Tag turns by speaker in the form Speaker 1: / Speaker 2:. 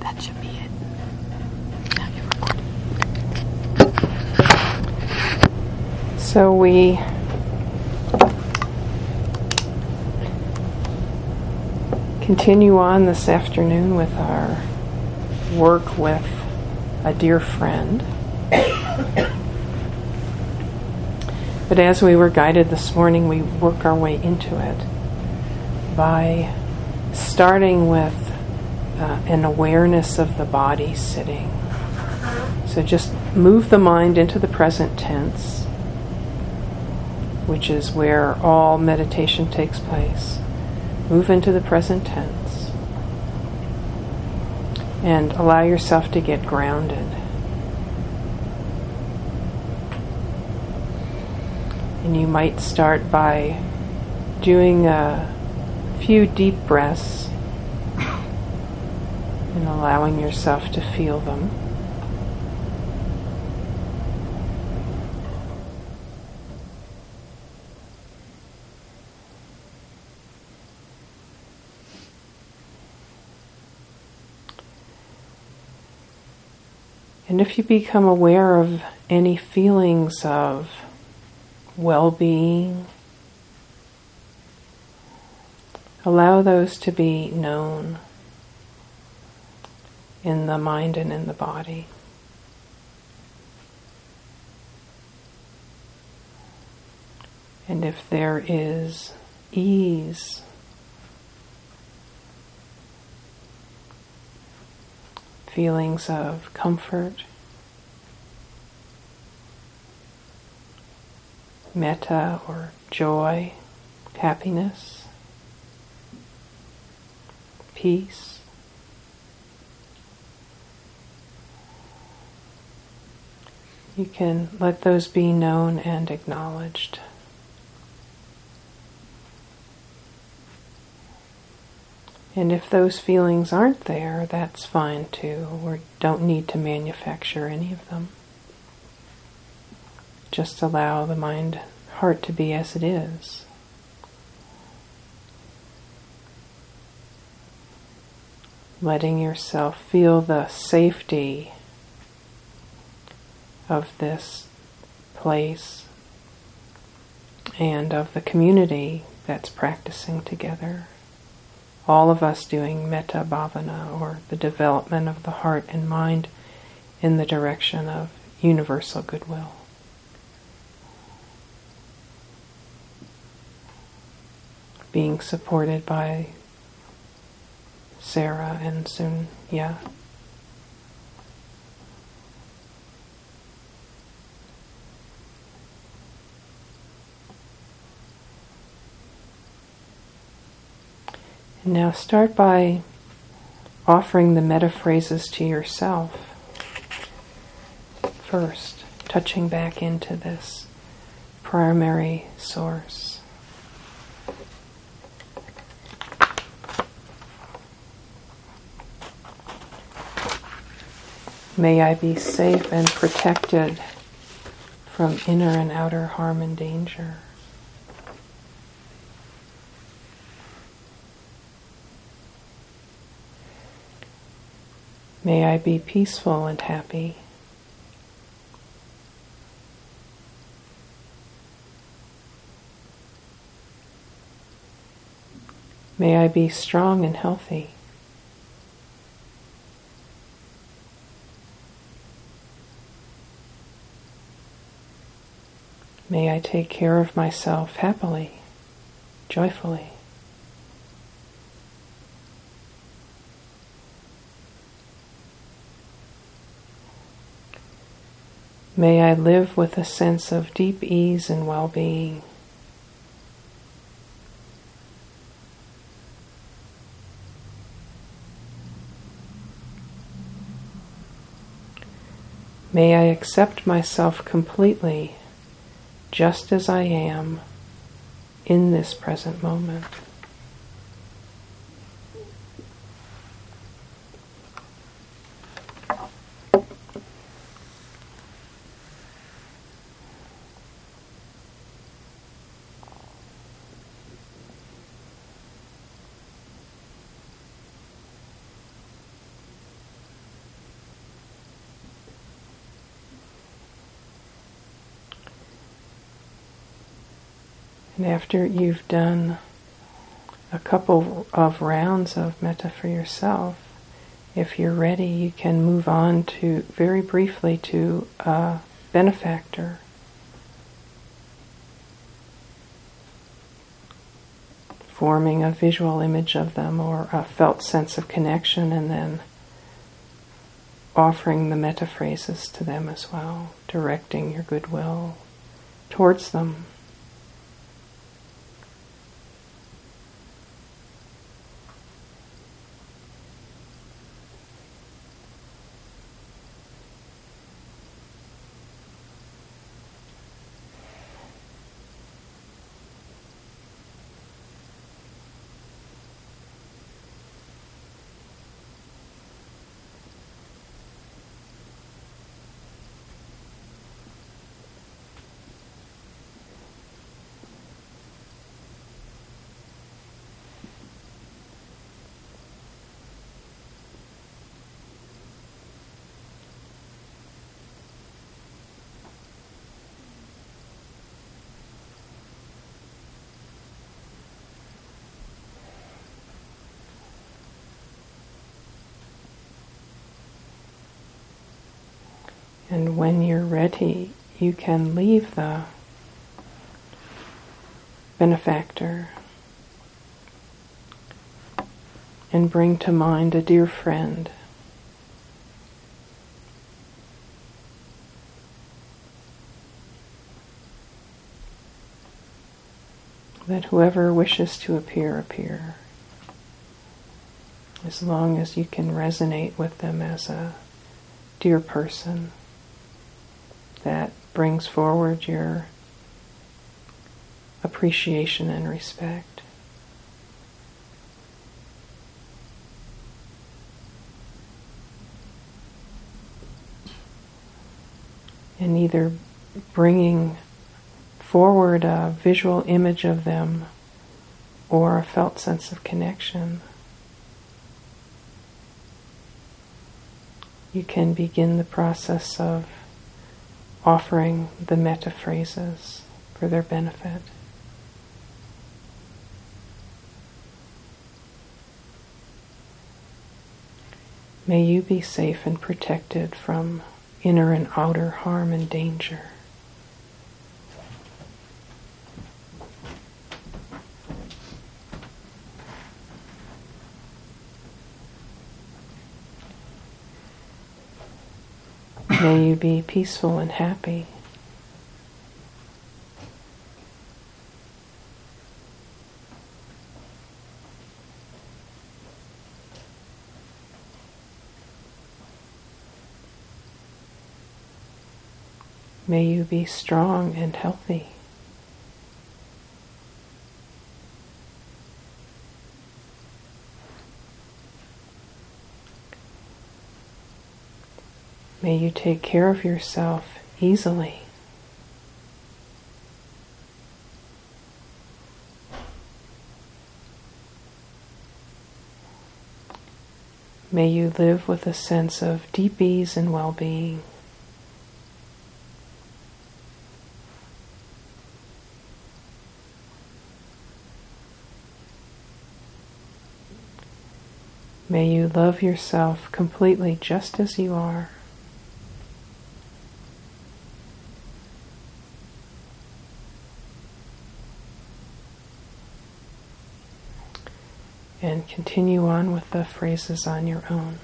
Speaker 1: That should be it. Now you're recording.
Speaker 2: So we continue on this afternoon with our work with a dear friend. But as we were guided this morning, we work our way into it by starting with uh, an awareness of the body sitting. So just move the mind into the present tense, which is where all meditation takes place. Move into the present tense and allow yourself to get grounded. And you might start by doing a few deep breaths and allowing yourself to feel them. And if you become aware of any feelings of well being, allow those to be known in the mind and in the body. And if there is ease, feelings of comfort, metta or joy, happiness, peace. You can let those be known and acknowledged. And if those feelings aren't there, that's fine too. We don't need to manufacture any of them. Just allow the mind, heart to be as it is. Letting yourself feel the safety of this place and of the community that's practicing together all of us doing metta bhavana or the development of the heart and mind in the direction of universal goodwill. Being supported by Sarah and soon, And now start by offering the metta phrases to yourself first, touching back into this primary source. May I be safe and protected from inner and outer harm and danger. May I be peaceful and happy. May I be strong and healthy. May I take care of myself happily, joyfully. May I live with a sense of deep ease and well being. May I accept myself completely just as I am in this present moment. And after you've done a couple of rounds of metta for yourself, if you're ready, you can move on to very briefly to a benefactor. Forming a visual image of them or a felt sense of connection, and then offering the metta phrases to them as well, directing your goodwill towards them. And when you're ready, you can leave the benefactor and bring to mind a dear friend. That whoever wishes to appear, appear. As long as you can resonate with them as a dear person that brings forward your appreciation and respect. And either bringing forward a visual image of them or a felt sense of connection. You can begin the process of offering the metta phrases for their benefit. May you be safe and protected from inner and outer harm and danger. May you be peaceful and happy. May you be strong and healthy. May you take care of yourself easily. May you live with a sense of deep ease and well being. May you love yourself completely just as you are. And continue on with the phrases on your own.